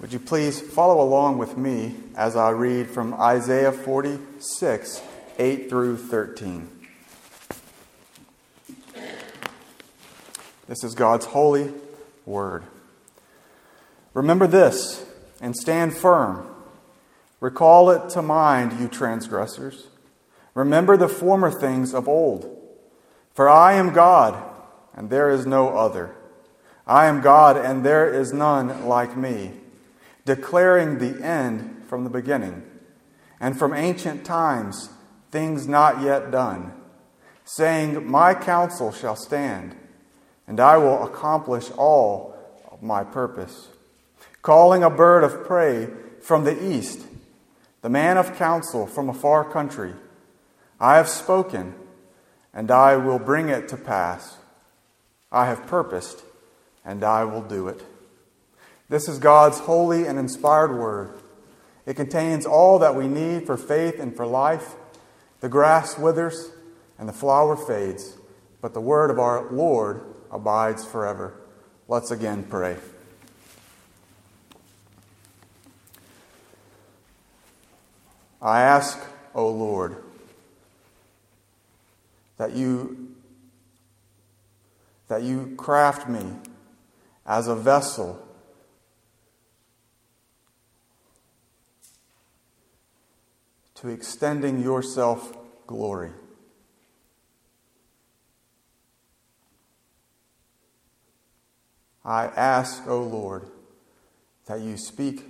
Would you please follow along with me as I read from Isaiah 46, 8 through 13. This is God's holy word. Remember this and stand firm. Recall it to mind, you transgressors. Remember the former things of old. For I am God, and there is no other. I am God, and there is none like me declaring the end from the beginning, and from ancient times things not yet done, saying, My counsel shall stand, and I will accomplish all of my purpose. Calling a bird of prey from the east, the man of counsel from a far country, I have spoken, and I will bring it to pass. I have purposed, and I will do it. This is God's holy and inspired word. It contains all that we need for faith and for life. The grass withers and the flower fades, but the word of our Lord abides forever. Let's again pray. I ask, O Lord, that you that you craft me as a vessel to extending yourself glory. I ask, O Lord, that you speak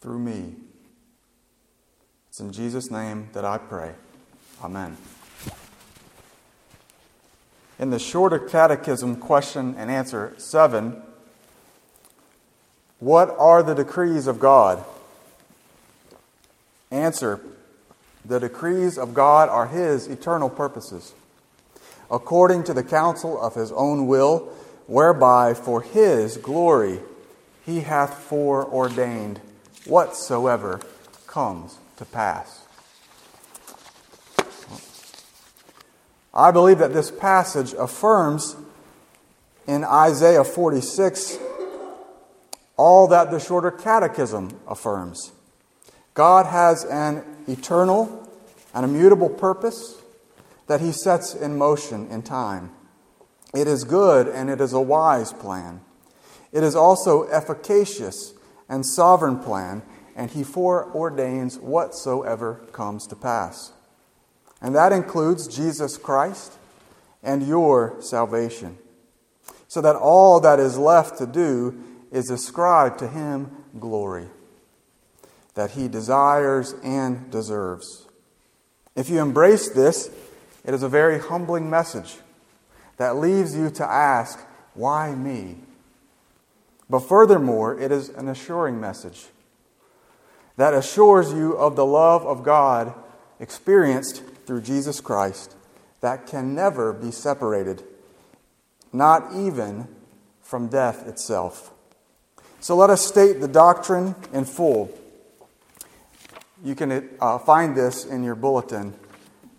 through me. It's in Jesus' name that I pray. Amen. In the shorter catechism question and answer 7, what are the decrees of God? Answer the decrees of God are His eternal purposes, according to the counsel of His own will, whereby for His glory He hath foreordained whatsoever comes to pass. I believe that this passage affirms in Isaiah 46 all that the shorter catechism affirms. God has an eternal and immutable purpose that He sets in motion in time. It is good and it is a wise plan. It is also efficacious and sovereign plan, and He foreordains whatsoever comes to pass. And that includes Jesus Christ and your salvation. So that all that is left to do is ascribe to Him glory that he desires and deserves. If you embrace this, it is a very humbling message that leaves you to ask, Why me? But furthermore, it is an assuring message that assures you of the love of God experienced through Jesus Christ that can never be separated, not even from death itself. So let us state the doctrine in full. You can uh, find this in your bulletin.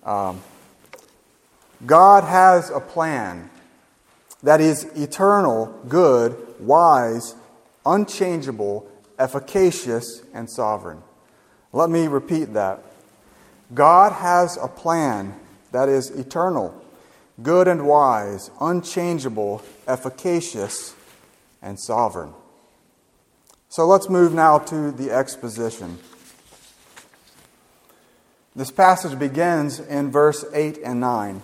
Um, God has a plan that is eternal, good, wise, unchangeable, efficacious, and sovereign. Let me repeat that. God has a plan that is eternal, good and wise, unchangeable, efficacious, and sovereign. So let's move now to the exposition. This passage begins in verse 8 and 9.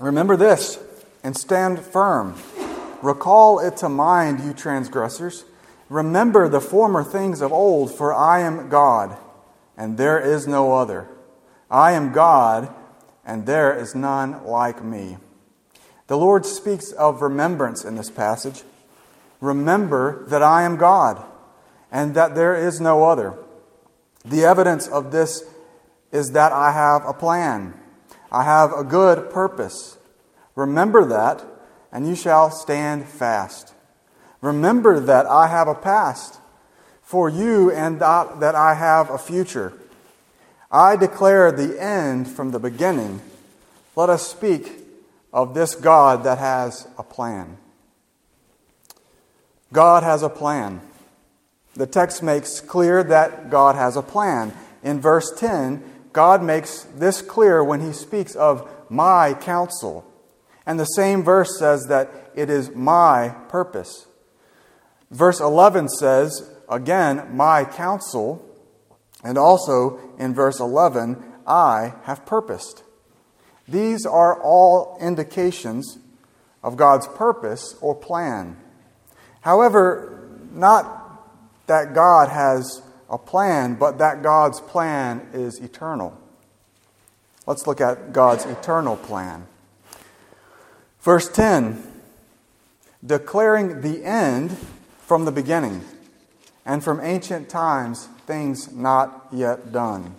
Remember this and stand firm. Recall it to mind, you transgressors. Remember the former things of old, for I am God, and there is no other. I am God, and there is none like me. The Lord speaks of remembrance in this passage. Remember that I am God, and that there is no other. The evidence of this is that I have a plan. I have a good purpose. Remember that, and you shall stand fast. Remember that I have a past for you and that I have a future. I declare the end from the beginning. Let us speak of this God that has a plan. God has a plan. The text makes clear that God has a plan. In verse 10, God makes this clear when he speaks of my counsel. And the same verse says that it is my purpose. Verse 11 says, again, my counsel. And also in verse 11, I have purposed. These are all indications of God's purpose or plan. However, not that God has a plan, but that God's plan is eternal. Let's look at God's eternal plan. Verse 10 declaring the end from the beginning, and from ancient times things not yet done.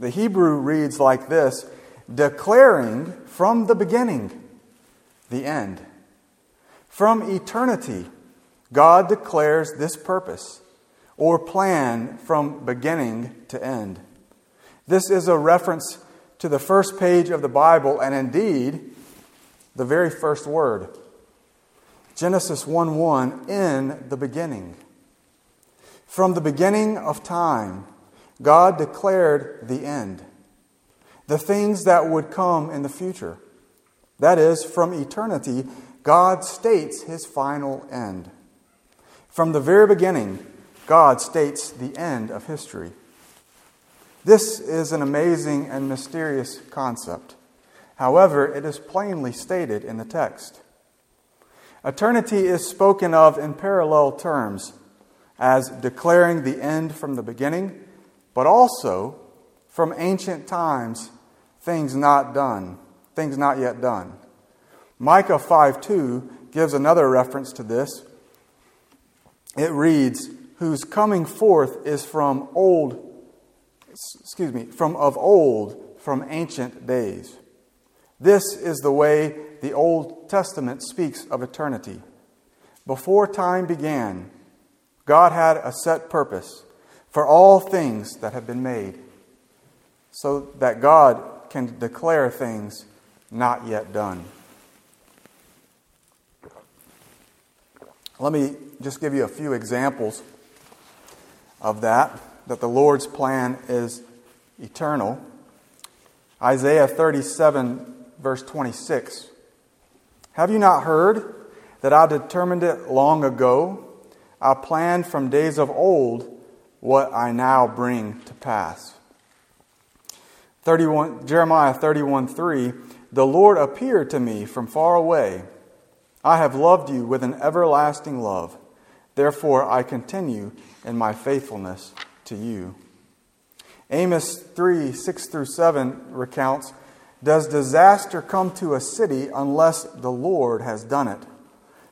The Hebrew reads like this declaring from the beginning the end. From eternity, God declares this purpose or plan from beginning to end. This is a reference to the first page of the Bible and indeed the very first word. Genesis 1 1, in the beginning. From the beginning of time, God declared the end, the things that would come in the future. That is, from eternity, God states his final end. From the very beginning, God states the end of history. This is an amazing and mysterious concept. However, it is plainly stated in the text. Eternity is spoken of in parallel terms as declaring the end from the beginning, but also from ancient times, things not done, things not yet done. Micah 5 2 gives another reference to this. It reads, Whose coming forth is from old, excuse me, from of old, from ancient days. This is the way the Old Testament speaks of eternity. Before time began, God had a set purpose for all things that have been made, so that God can declare things not yet done. Let me just give you a few examples of that, that the Lord's plan is eternal. Isaiah 37, verse 26. Have you not heard that I determined it long ago? I planned from days of old what I now bring to pass. 31, Jeremiah 31 3 The Lord appeared to me from far away. I have loved you with an everlasting love. Therefore, I continue in my faithfulness to you. Amos 3 6 through 7 recounts Does disaster come to a city unless the Lord has done it?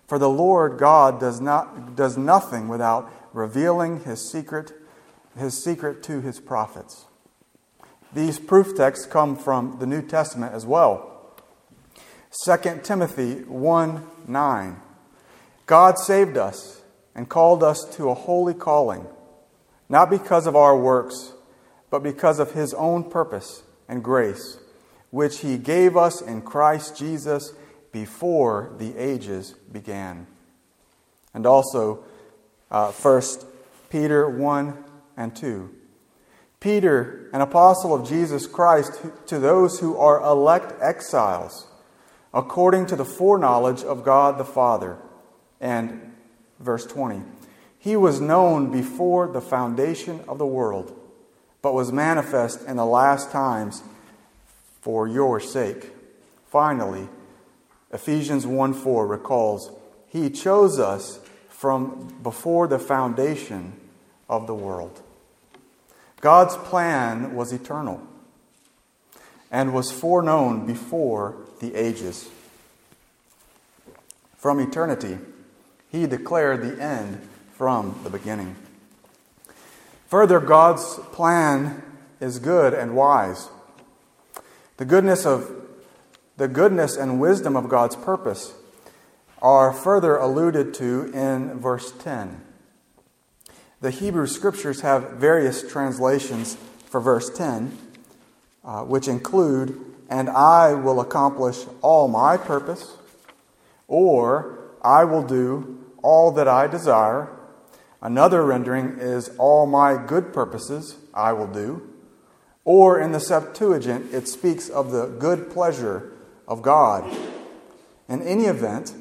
For the Lord God does, not, does nothing without revealing his secret, his secret to his prophets. These proof texts come from the New Testament as well. 2 Timothy 1 9. God saved us and called us to a holy calling, not because of our works, but because of his own purpose and grace, which he gave us in Christ Jesus before the ages began. And also, uh, 1 Peter 1 and 2. Peter, an apostle of Jesus Christ, to those who are elect exiles, according to the foreknowledge of God the Father. And verse 20. He was known before the foundation of the world, but was manifest in the last times for your sake. Finally, Ephesians 1 4 recalls, He chose us from before the foundation of the world. God's plan was eternal and was foreknown before the ages. From eternity, He declared the end from the beginning. Further, God's plan is good and wise. The goodness of the goodness and wisdom of God's purpose are further alluded to in verse 10. The Hebrew scriptures have various translations for verse 10, uh, which include, and I will accomplish all my purpose, or I will do all that I desire. Another rendering is all my good purposes I will do. Or in the Septuagint, it speaks of the good pleasure of God. In any event,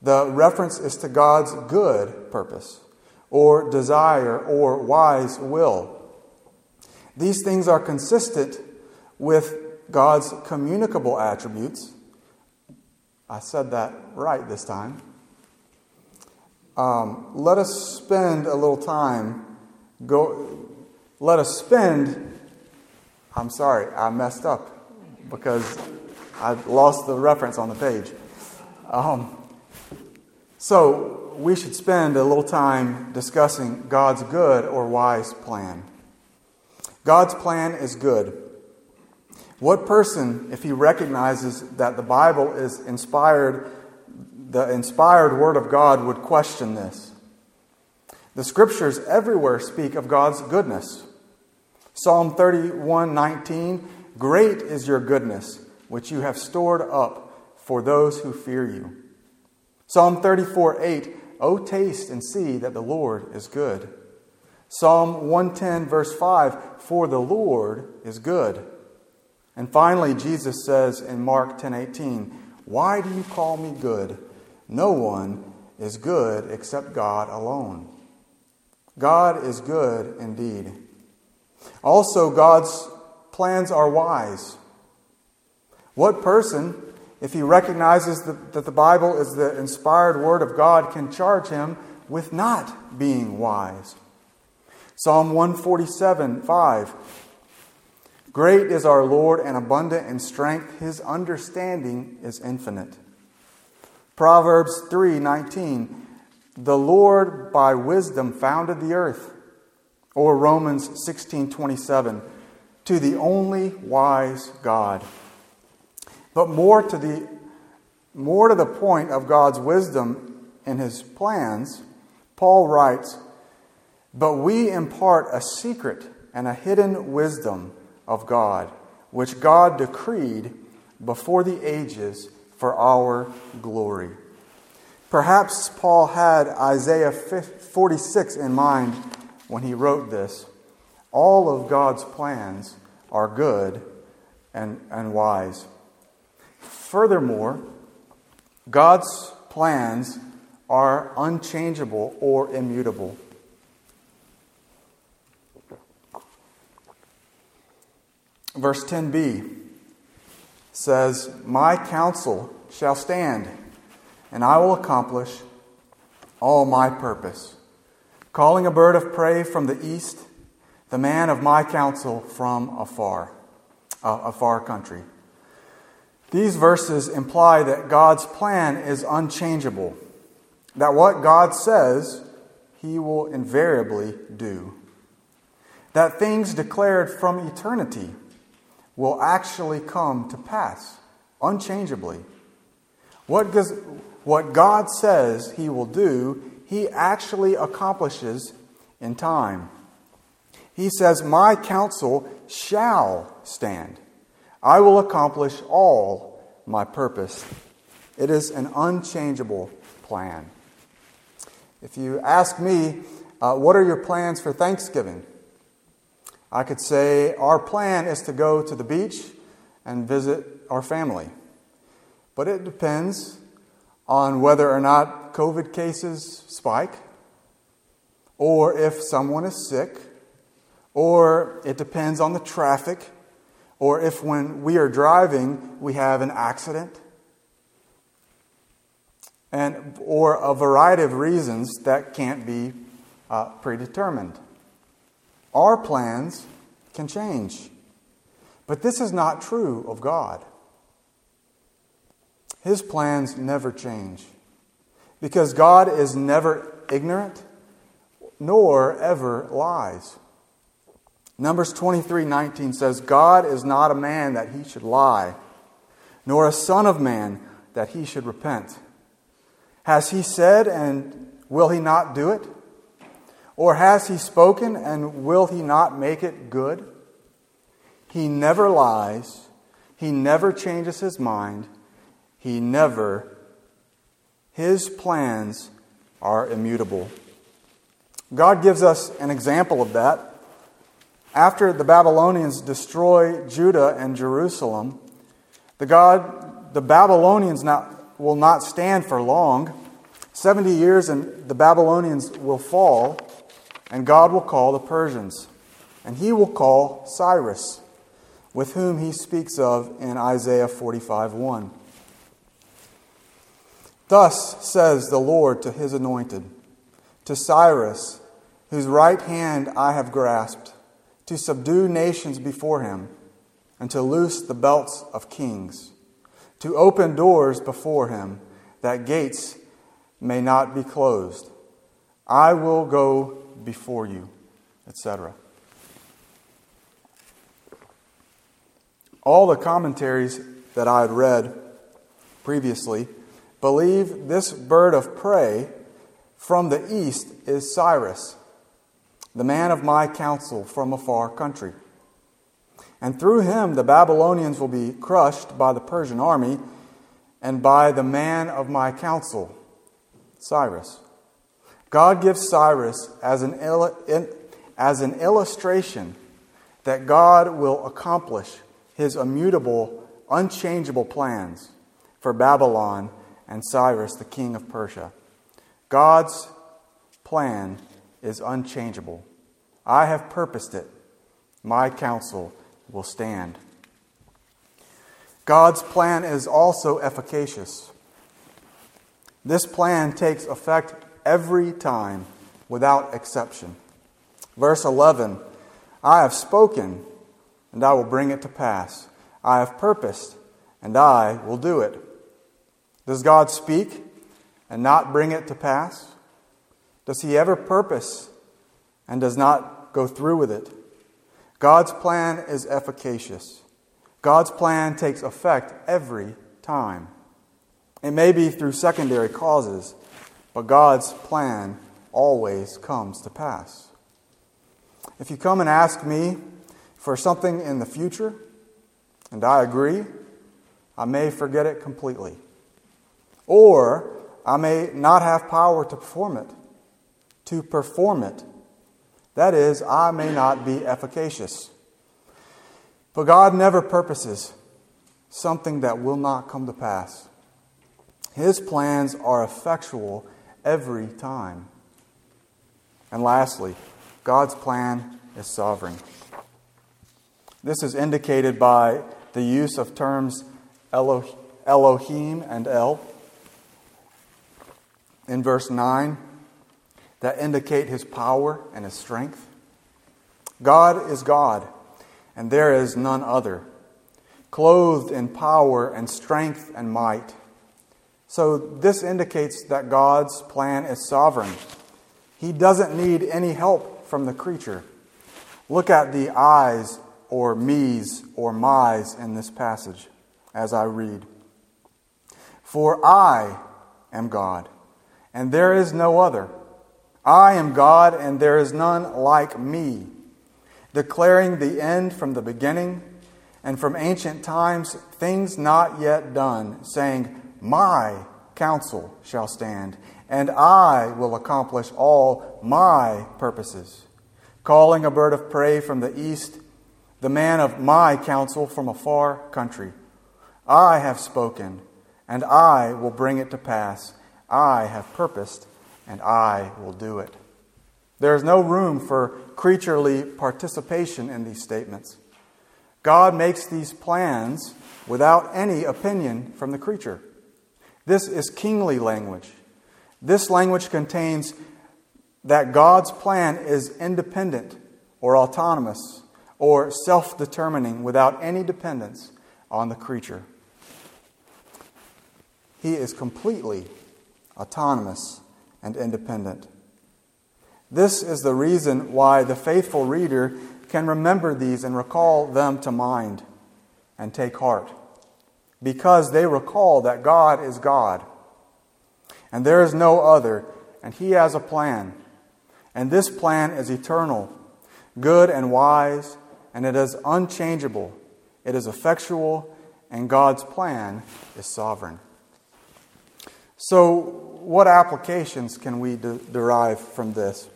the reference is to God's good purpose, or desire, or wise will. These things are consistent with God's communicable attributes. I said that right this time. Um, let us spend a little time. Go. Let us spend. I'm sorry, I messed up because I lost the reference on the page. Um, so we should spend a little time discussing God's good or wise plan. God's plan is good. What person, if he recognizes that the Bible is inspired, the inspired Word of God, would question this? The scriptures everywhere speak of God's goodness. Psalm 31 19, Great is your goodness, which you have stored up for those who fear you. Psalm 34 8, Oh, taste and see that the Lord is good. Psalm 110, verse 5, For the Lord is good. And finally, Jesus says in Mark 10:18, "Why do you call me good? No one is good except God alone." God is good indeed. Also, God's plans are wise. What person, if he recognizes that, that the Bible is the inspired word of God, can charge him with not being wise? Psalm 147 5 Great is our Lord and abundant in strength. His understanding is infinite. Proverbs 3:19 The Lord by wisdom founded the earth. Or Romans 16:27 To the only wise God. But more to the more to the point of God's wisdom in his plans, Paul writes, "But we impart a secret and a hidden wisdom of God, which God decreed before the ages for our glory. Perhaps Paul had Isaiah 46 in mind when he wrote this. All of God's plans are good and, and wise. Furthermore, God's plans are unchangeable or immutable. Verse 10b says, My counsel shall stand, and I will accomplish all my purpose. Calling a bird of prey from the east, the man of my counsel from afar, uh, a far country. These verses imply that God's plan is unchangeable, that what God says, he will invariably do, that things declared from eternity will actually come to pass unchangeably. What, does, what God says He will do, He actually accomplishes in time. He says, My counsel shall stand. I will accomplish all my purpose. It is an unchangeable plan. If you ask me, uh, what are your plans for Thanksgiving? I could say our plan is to go to the beach and visit our family. But it depends on whether or not COVID cases spike, or if someone is sick, or it depends on the traffic, or if when we are driving we have an accident, and, or a variety of reasons that can't be uh, predetermined. Our plans can change. But this is not true of God. His plans never change because God is never ignorant nor ever lies. Numbers 23:19 says God is not a man that he should lie nor a son of man that he should repent. Has he said and will he not do it? Or has he spoken and will he not make it good? He never lies. He never changes his mind. He never, his plans are immutable. God gives us an example of that. After the Babylonians destroy Judah and Jerusalem, the, God, the Babylonians not, will not stand for long. 70 years and the Babylonians will fall, and God will call the Persians. And he will call Cyrus, with whom he speaks of in Isaiah 45 1. Thus says the Lord to his anointed, to Cyrus, whose right hand I have grasped, to subdue nations before him, and to loose the belts of kings, to open doors before him, that gates may not be closed. I will go before you, etc. All the commentaries that I had read previously believe this bird of prey from the east is Cyrus, the man of my counsel from a far country. And through him the Babylonians will be crushed by the Persian army and by the man of my counsel, Cyrus. God gives Cyrus as an, as an illustration that God will accomplish his immutable, unchangeable plans for Babylon and Cyrus, the king of Persia. God's plan is unchangeable. I have purposed it. My counsel will stand. God's plan is also efficacious. This plan takes effect every time without exception. Verse 11 I have spoken, and I will bring it to pass. I have purposed, and I will do it. Does God speak and not bring it to pass? Does He ever purpose and does not go through with it? God's plan is efficacious. God's plan takes effect every time. It may be through secondary causes, but God's plan always comes to pass. If you come and ask me for something in the future, and I agree, I may forget it completely. Or I may not have power to perform it. To perform it. That is, I may not be efficacious. But God never purposes something that will not come to pass. His plans are effectual every time. And lastly, God's plan is sovereign. This is indicated by the use of terms Elohim and El in verse 9 that indicate his power and his strength. God is God, and there is none other, clothed in power and strength and might. So, this indicates that God's plan is sovereign. He doesn't need any help from the creature. Look at the I's or me's or my's in this passage as I read. For I am God and there is no other. I am God, and there is none like me, declaring the end from the beginning, and from ancient times things not yet done, saying, My counsel shall stand, and I will accomplish all my purposes. Calling a bird of prey from the east, the man of my counsel from a far country. I have spoken, and I will bring it to pass. I have purposed, and I will do it. There is no room for creaturely participation in these statements. God makes these plans without any opinion from the creature. This is kingly language. This language contains that God's plan is independent or autonomous or self determining without any dependence on the creature. He is completely autonomous, and independent. This is the reason why the faithful reader can remember these and recall them to mind and take heart, because they recall that God is God, and there is no other, and He has a plan, and this plan is eternal, good and wise, and it is unchangeable, it is effectual, and God's plan is sovereign. So, what applications can we de- derive from this?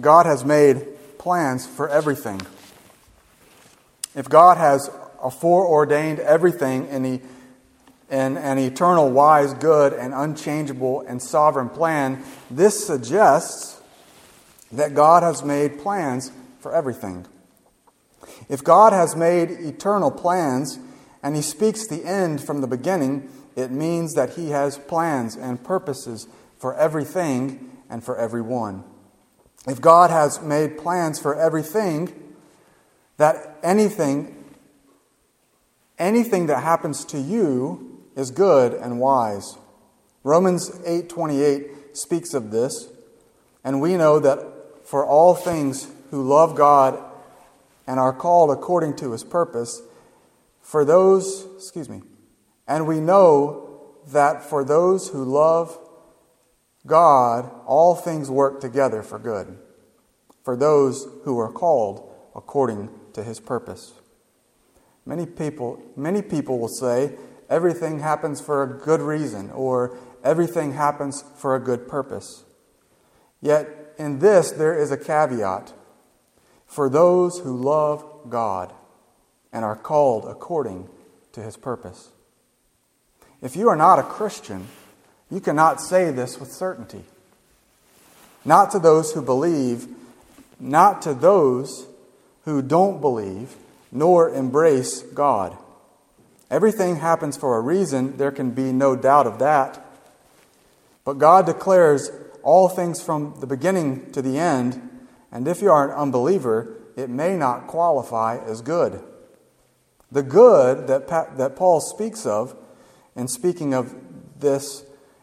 God has made plans for everything. If God has foreordained everything in, the, in an eternal, wise, good, and unchangeable and sovereign plan, this suggests that God has made plans for everything. If God has made eternal plans and He speaks the end from the beginning, it means that He has plans and purposes for everything and for everyone. If God has made plans for everything, that anything anything that happens to you is good and wise. Romans 8:28 speaks of this, and we know that for all things who love God and are called according to his purpose, for those, excuse me, and we know that for those who love God, all things work together for good, for those who are called according to his purpose. Many people, many people will say everything happens for a good reason or everything happens for a good purpose. Yet in this there is a caveat for those who love God and are called according to his purpose. If you are not a Christian, you cannot say this with certainty. Not to those who believe, not to those who don't believe, nor embrace God. Everything happens for a reason, there can be no doubt of that. But God declares all things from the beginning to the end, and if you are an unbeliever, it may not qualify as good. The good that, that Paul speaks of, in speaking of this,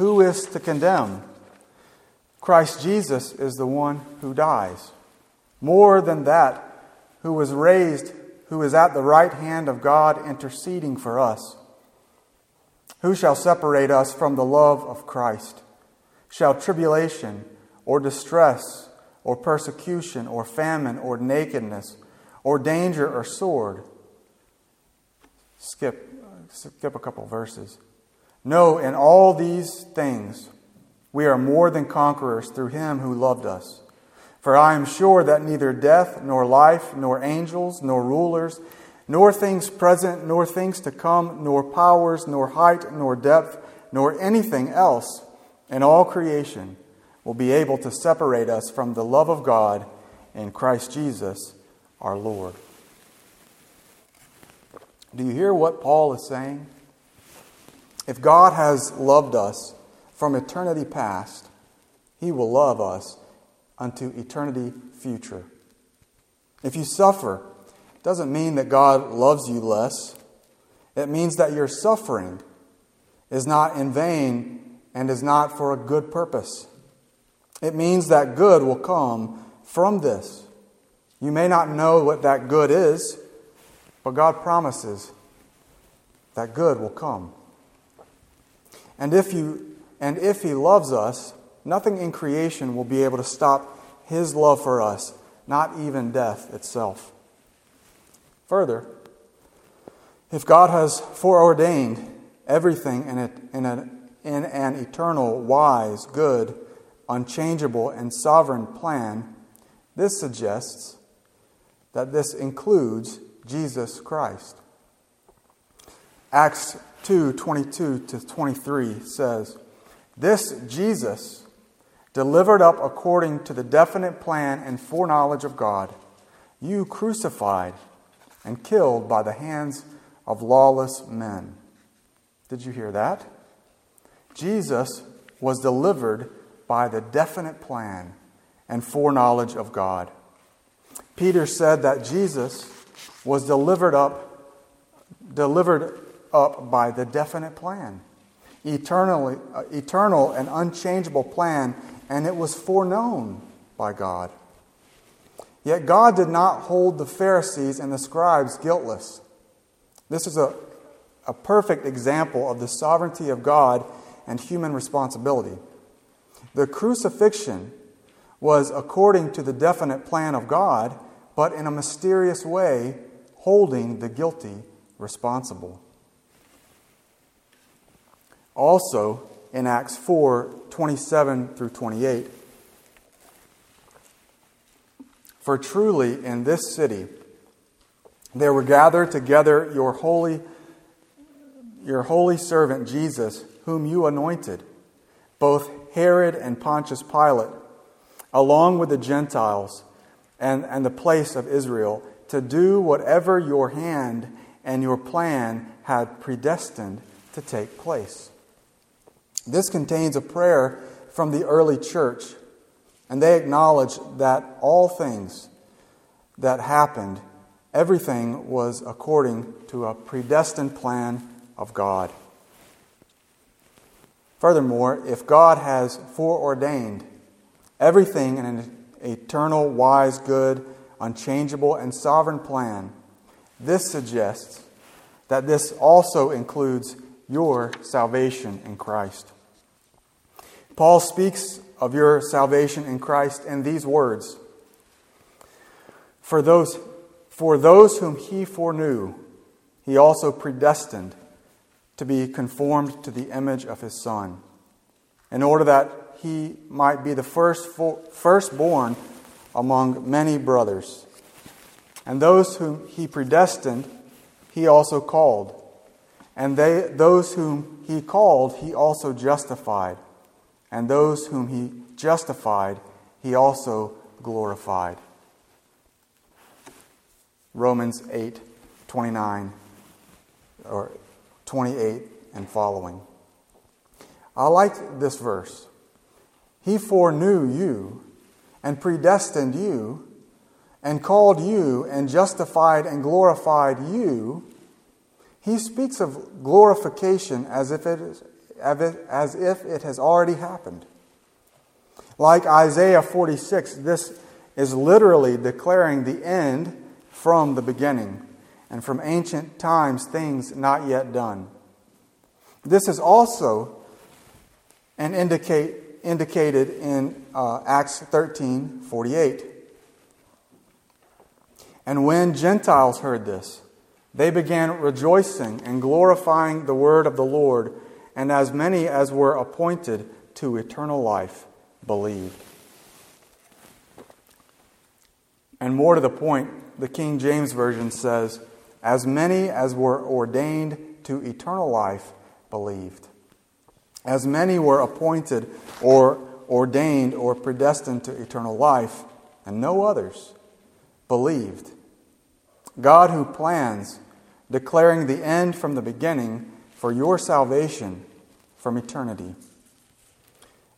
Who is to condemn? Christ Jesus is the one who dies. More than that, who was raised who is at the right hand of God interceding for us. Who shall separate us from the love of Christ? Shall tribulation or distress or persecution or famine or nakedness or danger or sword? Skip, skip a couple verses. No, in all these things we are more than conquerors through him who loved us. For I am sure that neither death, nor life, nor angels, nor rulers, nor things present, nor things to come, nor powers, nor height, nor depth, nor anything else in all creation will be able to separate us from the love of God in Christ Jesus our Lord. Do you hear what Paul is saying? If God has loved us from eternity past, he will love us unto eternity future. If you suffer, it doesn't mean that God loves you less. It means that your suffering is not in vain and is not for a good purpose. It means that good will come from this. You may not know what that good is, but God promises that good will come. And if you and if he loves us, Nothing in creation will be able to stop his love for us, not even death itself. Further, if God has foreordained everything in, it, in, in an eternal, wise, good, unchangeable, and sovereign plan, this suggests that this includes Jesus Christ. Acts 2 22 to 23 says, This Jesus delivered up according to the definite plan and foreknowledge of God, you crucified and killed by the hands of lawless men. Did you hear that? Jesus was delivered by the definite plan and foreknowledge of God. Peter said that Jesus was delivered up, delivered up by the definite plan, eternally, uh, eternal and unchangeable plan, and it was foreknown by God. Yet God did not hold the Pharisees and the scribes guiltless. This is a, a perfect example of the sovereignty of God and human responsibility. The crucifixion was according to the definite plan of God, but in a mysterious way, holding the guilty responsible. Also, in Acts 4 27 through 28, for truly in this city there were gathered together your holy, your holy servant Jesus, whom you anointed, both Herod and Pontius Pilate, along with the Gentiles and, and the place of Israel, to do whatever your hand and your plan had predestined to take place. This contains a prayer from the early church, and they acknowledge that all things that happened, everything was according to a predestined plan of God. Furthermore, if God has foreordained everything in an eternal, wise, good, unchangeable, and sovereign plan, this suggests that this also includes your salvation in Christ. Paul speaks of your salvation in Christ in these words For those, for those whom he foreknew, he also predestined to be conformed to the image of his Son, in order that he might be the first, firstborn among many brothers. And those whom he predestined, he also called. And they, those whom he called, he also justified. And those whom he justified, he also glorified. Romans 8 29 or 28 and following. I like this verse. He foreknew you and predestined you and called you and justified and glorified you. He speaks of glorification as if it, is, as if it has already happened. Like Isaiah 46, this is literally declaring the end from the beginning and from ancient times things not yet done. This is also an indicate, indicated in uh, Acts 13 48. And when Gentiles heard this, they began rejoicing and glorifying the word of the Lord, and as many as were appointed to eternal life believed. And more to the point, the King James Version says, As many as were ordained to eternal life believed. As many were appointed or ordained or predestined to eternal life, and no others believed. God, who plans, declaring the end from the beginning for your salvation from eternity.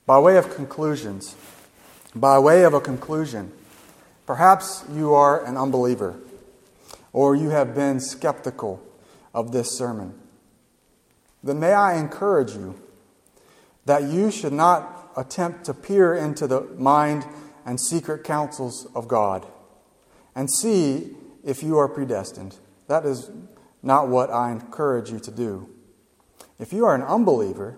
By way of conclusions, by way of a conclusion, perhaps you are an unbeliever or you have been skeptical of this sermon. Then may I encourage you that you should not attempt to peer into the mind and secret counsels of God and see if you are predestined. That is not what I encourage you to do. If you are an unbeliever,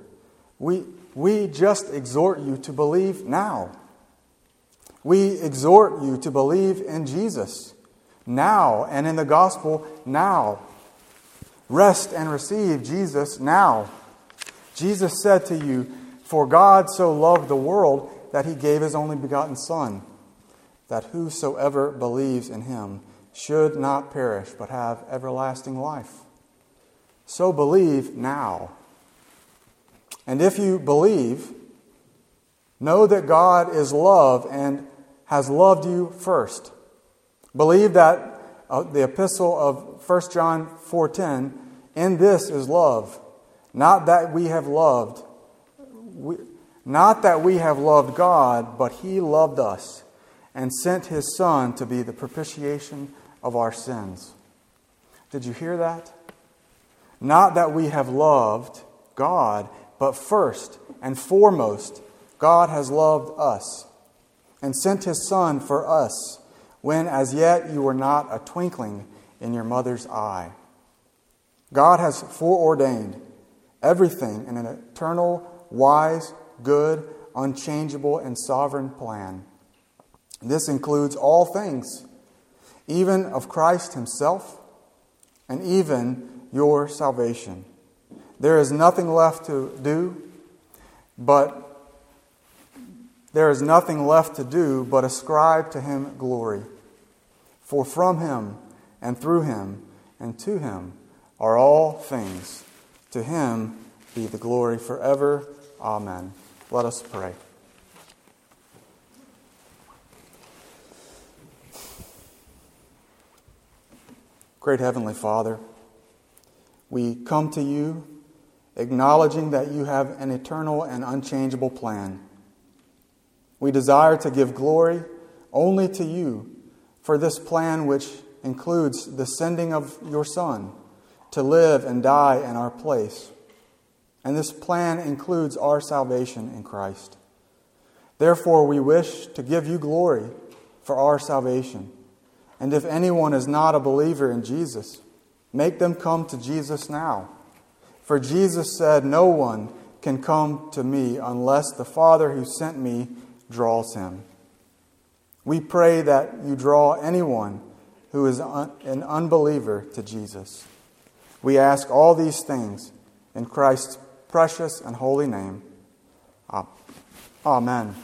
we, we just exhort you to believe now. We exhort you to believe in Jesus now and in the gospel now. Rest and receive Jesus now. Jesus said to you, For God so loved the world that he gave his only begotten Son, that whosoever believes in him should not perish, but have everlasting life. So believe now. And if you believe, know that God is love and has loved you first. Believe that uh, the epistle of 1 John 4:10, in this is love, not that we have loved, we, not that we have loved God, but he loved us and sent his son to be the propitiation of our sins. Did you hear that? Not that we have loved God, but first and foremost, God has loved us and sent his Son for us when as yet you were not a twinkling in your mother's eye. God has foreordained everything in an eternal, wise, good, unchangeable, and sovereign plan. This includes all things, even of Christ Himself, and even your salvation. There is nothing left to do, but there is nothing left to do but ascribe to Him glory. For from Him, and through Him, and to Him are all things. To Him be the glory forever. Amen. Let us pray. Great Heavenly Father, we come to you acknowledging that you have an eternal and unchangeable plan. We desire to give glory only to you for this plan, which includes the sending of your Son to live and die in our place. And this plan includes our salvation in Christ. Therefore, we wish to give you glory for our salvation. And if anyone is not a believer in Jesus, make them come to Jesus now. For Jesus said, No one can come to me unless the Father who sent me draws him. We pray that you draw anyone who is an unbeliever to Jesus. We ask all these things in Christ's precious and holy name. Amen.